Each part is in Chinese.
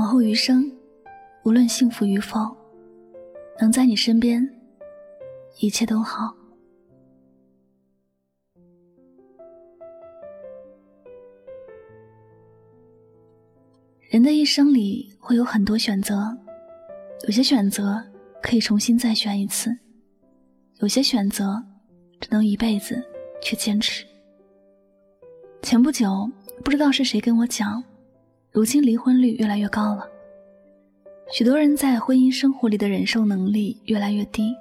往后余生，无论幸福与否，能在你身边，一切都好。人的一生里会有很多选择，有些选择可以重新再选一次，有些选择只能一辈子去坚持。前不久，不知道是谁跟我讲。如今离婚率越来越高了，许多人在婚姻生活里的忍受能力越来越低，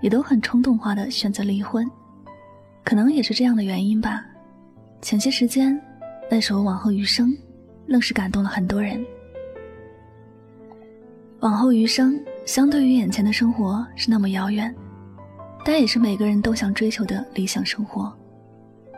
也都很冲动化的选择离婚，可能也是这样的原因吧。前些时间那首《往后余生》，愣是感动了很多人。往后余生，相对于眼前的生活是那么遥远，但也是每个人都想追求的理想生活。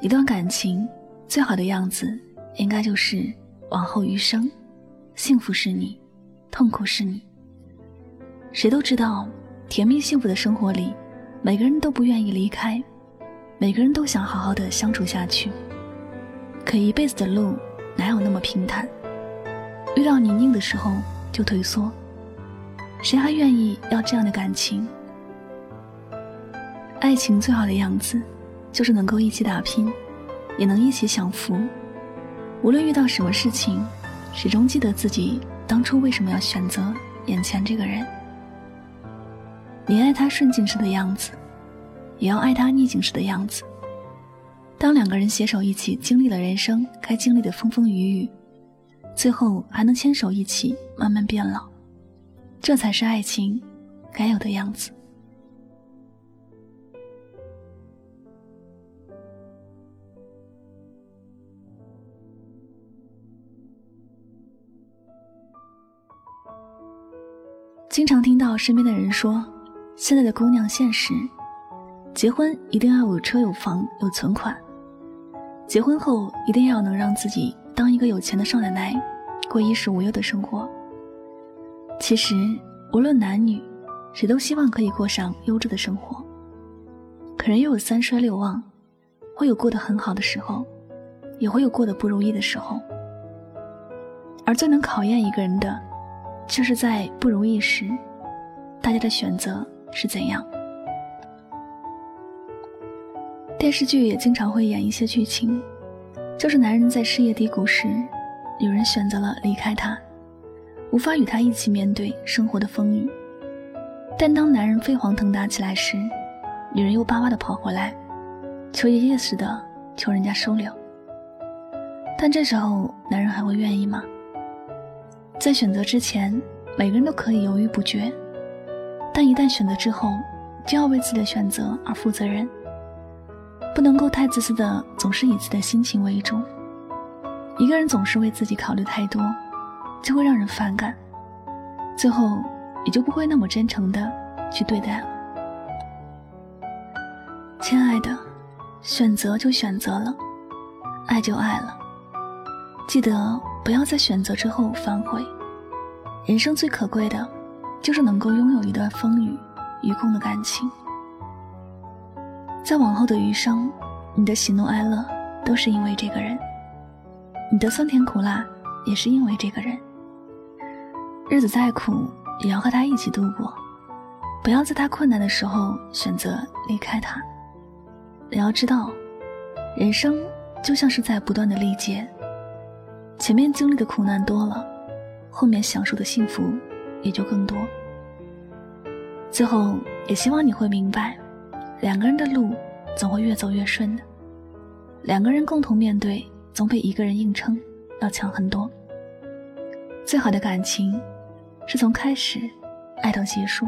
一段感情最好的样子，应该就是。往后余生，幸福是你，痛苦是你。谁都知道，甜蜜幸福的生活里，每个人都不愿意离开，每个人都想好好的相处下去。可一辈子的路，哪有那么平坦？遇到泥泞的时候就退缩，谁还愿意要这样的感情？爱情最好的样子，就是能够一起打拼，也能一起享福。无论遇到什么事情，始终记得自己当初为什么要选择眼前这个人。你爱他顺境时的样子，也要爱他逆境时的样子。当两个人携手一起经历了人生该经历的风风雨雨，最后还能牵手一起慢慢变老，这才是爱情该有的样子。经常听到身边的人说，现在的姑娘现实，结婚一定要有车有房有存款，结婚后一定要能让自己当一个有钱的少奶奶，过衣食无忧的生活。其实无论男女，谁都希望可以过上优质的生活。可人又有三衰六旺，会有过得很好的时候，也会有过得不如意的时候。而最能考验一个人的。就是在不如意时，大家的选择是怎样？电视剧也经常会演一些剧情，就是男人在事业低谷时，女人选择了离开他，无法与他一起面对生活的风雨；但当男人飞黄腾达起来时，女人又巴巴的跑回来，求爷爷似的求人家收留。但这时候，男人还会愿意吗？在选择之前，每个人都可以犹豫不决，但一旦选择之后，就要为自己的选择而负责任，不能够太自私的总是以自己的心情为主。一个人总是为自己考虑太多，就会让人反感，最后也就不会那么真诚的去对待了。亲爱的，选择就选择了，爱就爱了，记得。不要在选择之后反悔。人生最可贵的，就是能够拥有一段风雨与共的感情。在往后的余生，你的喜怒哀乐都是因为这个人，你的酸甜苦辣也是因为这个人。日子再苦，也要和他一起度过。不要在他困难的时候选择离开他。你要知道，人生就像是在不断的历劫。前面经历的苦难多了，后面享受的幸福也就更多。最后，也希望你会明白，两个人的路总会越走越顺的。两个人共同面对，总比一个人硬撑要强很多。最好的感情，是从开始爱到结束，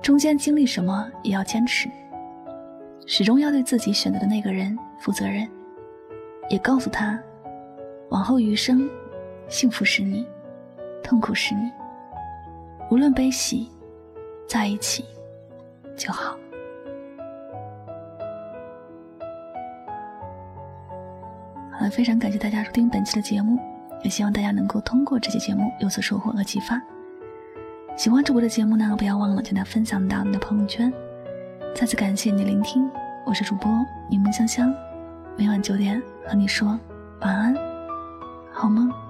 中间经历什么也要坚持。始终要对自己选择的那个人负责任，也告诉他，往后余生，幸福是你，痛苦是你，无论悲喜，在一起就好。好了，非常感谢大家收听本期的节目，也希望大家能够通过这期节目有所收获和启发。喜欢主播的节目呢，不要忘了将它分享到你的朋友圈。再次感谢你的聆听，我是主播柠檬香香，每晚九点和你说晚安，好吗。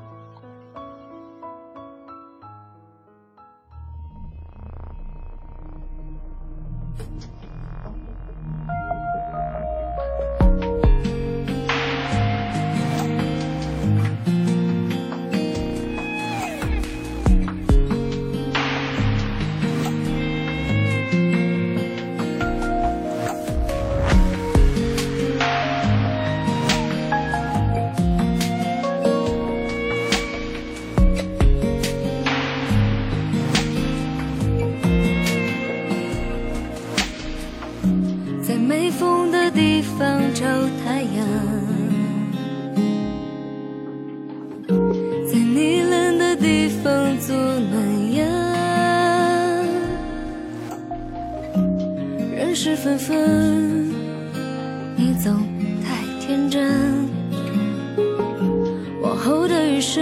生，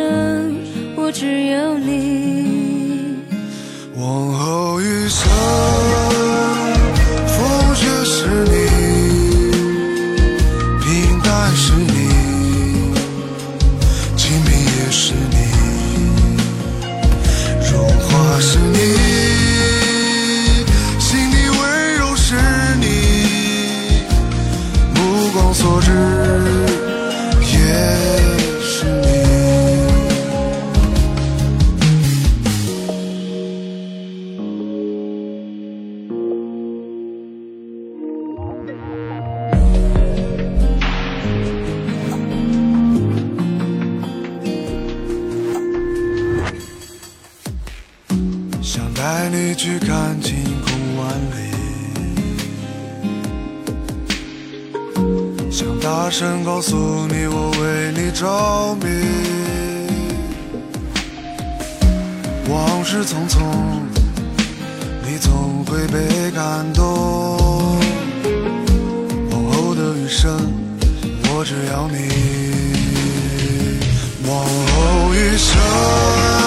我只有你。往后余生，风雪是你，平淡是你，清明也是你，荣华是你。大声告诉你我为你着迷。往事匆匆，你总会被感动。往后的余生，我只要你。往后余生。